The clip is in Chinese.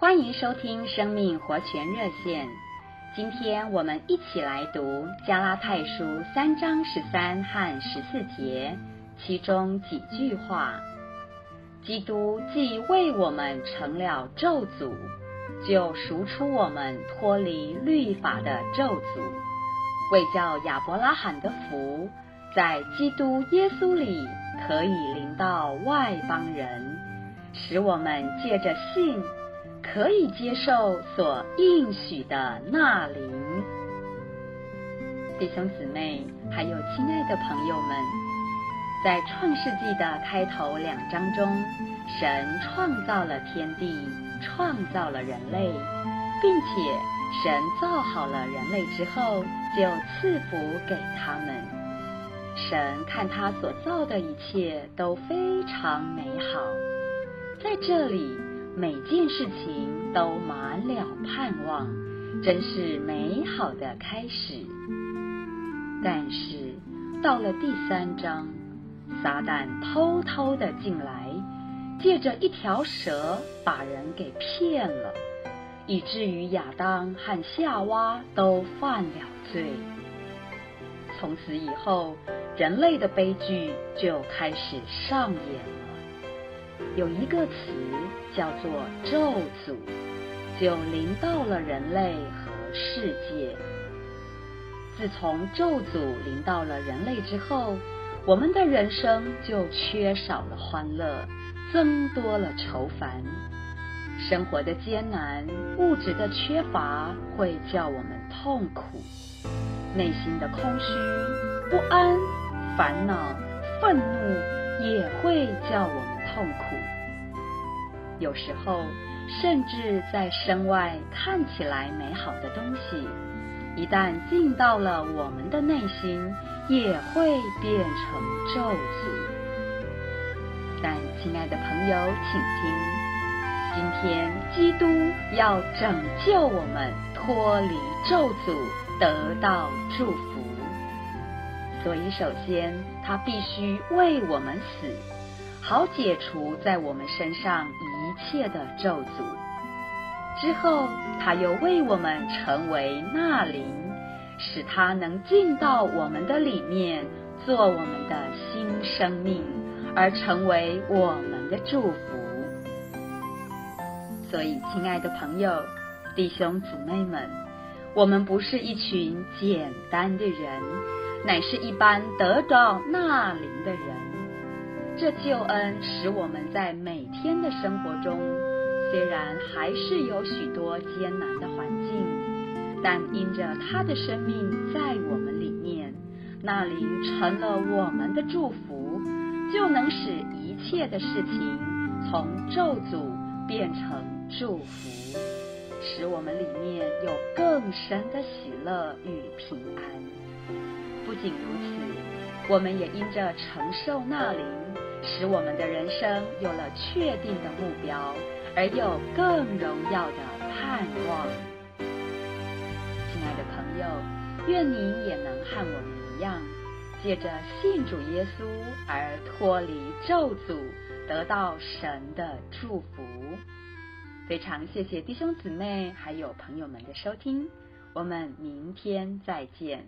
欢迎收听生命活泉热线。今天我们一起来读加拉太书三章十三和十四节，其中几句话：基督既为我们成了咒诅，就赎出我们脱离律法的咒诅，为叫亚伯拉罕的福在基督耶稣里可以临到外邦人，使我们借着信。可以接受所应许的那灵，弟兄姊妹，还有亲爱的朋友们，在创世纪的开头两章中，神创造了天地，创造了人类，并且神造好了人类之后，就赐福给他们。神看他所造的一切都非常美好，在这里。每件事情都满了盼望，真是美好的开始。但是到了第三章，撒旦偷偷的进来，借着一条蛇把人给骗了，以至于亚当和夏娃都犯了罪。从此以后，人类的悲剧就开始上演。有一个词叫做咒诅，就临到了人类和世界。自从咒诅临到了人类之后，我们的人生就缺少了欢乐，增多了愁烦。生活的艰难，物质的缺乏，会叫我们痛苦。内心的空虚、不安、烦恼、愤怒，也会叫我们。痛苦，有时候甚至在身外看起来美好的东西，一旦进到了我们的内心，也会变成咒诅。但亲爱的朋友，请听，今天基督要拯救我们脱离咒诅，得到祝福，所以首先他必须为我们死。好解除在我们身上一切的咒诅，之后他又为我们成为那灵，使他能进到我们的里面，做我们的新生命，而成为我们的祝福。所以，亲爱的朋友、弟兄姊妹们，我们不是一群简单的人，乃是一般得到那灵的人。这救恩使我们在每天的生活中，虽然还是有许多艰难的环境，但因着他的生命在我们里面，那灵成了我们的祝福，就能使一切的事情从咒诅变成祝福，使我们里面有更深的喜乐与平安。不仅如此，我们也因着承受那灵。使我们的人生有了确定的目标，而又更荣耀的盼望。亲爱的朋友，愿您也能和我们一样，借着信主耶稣而脱离咒诅，得到神的祝福。非常谢谢弟兄姊妹还有朋友们的收听，我们明天再见。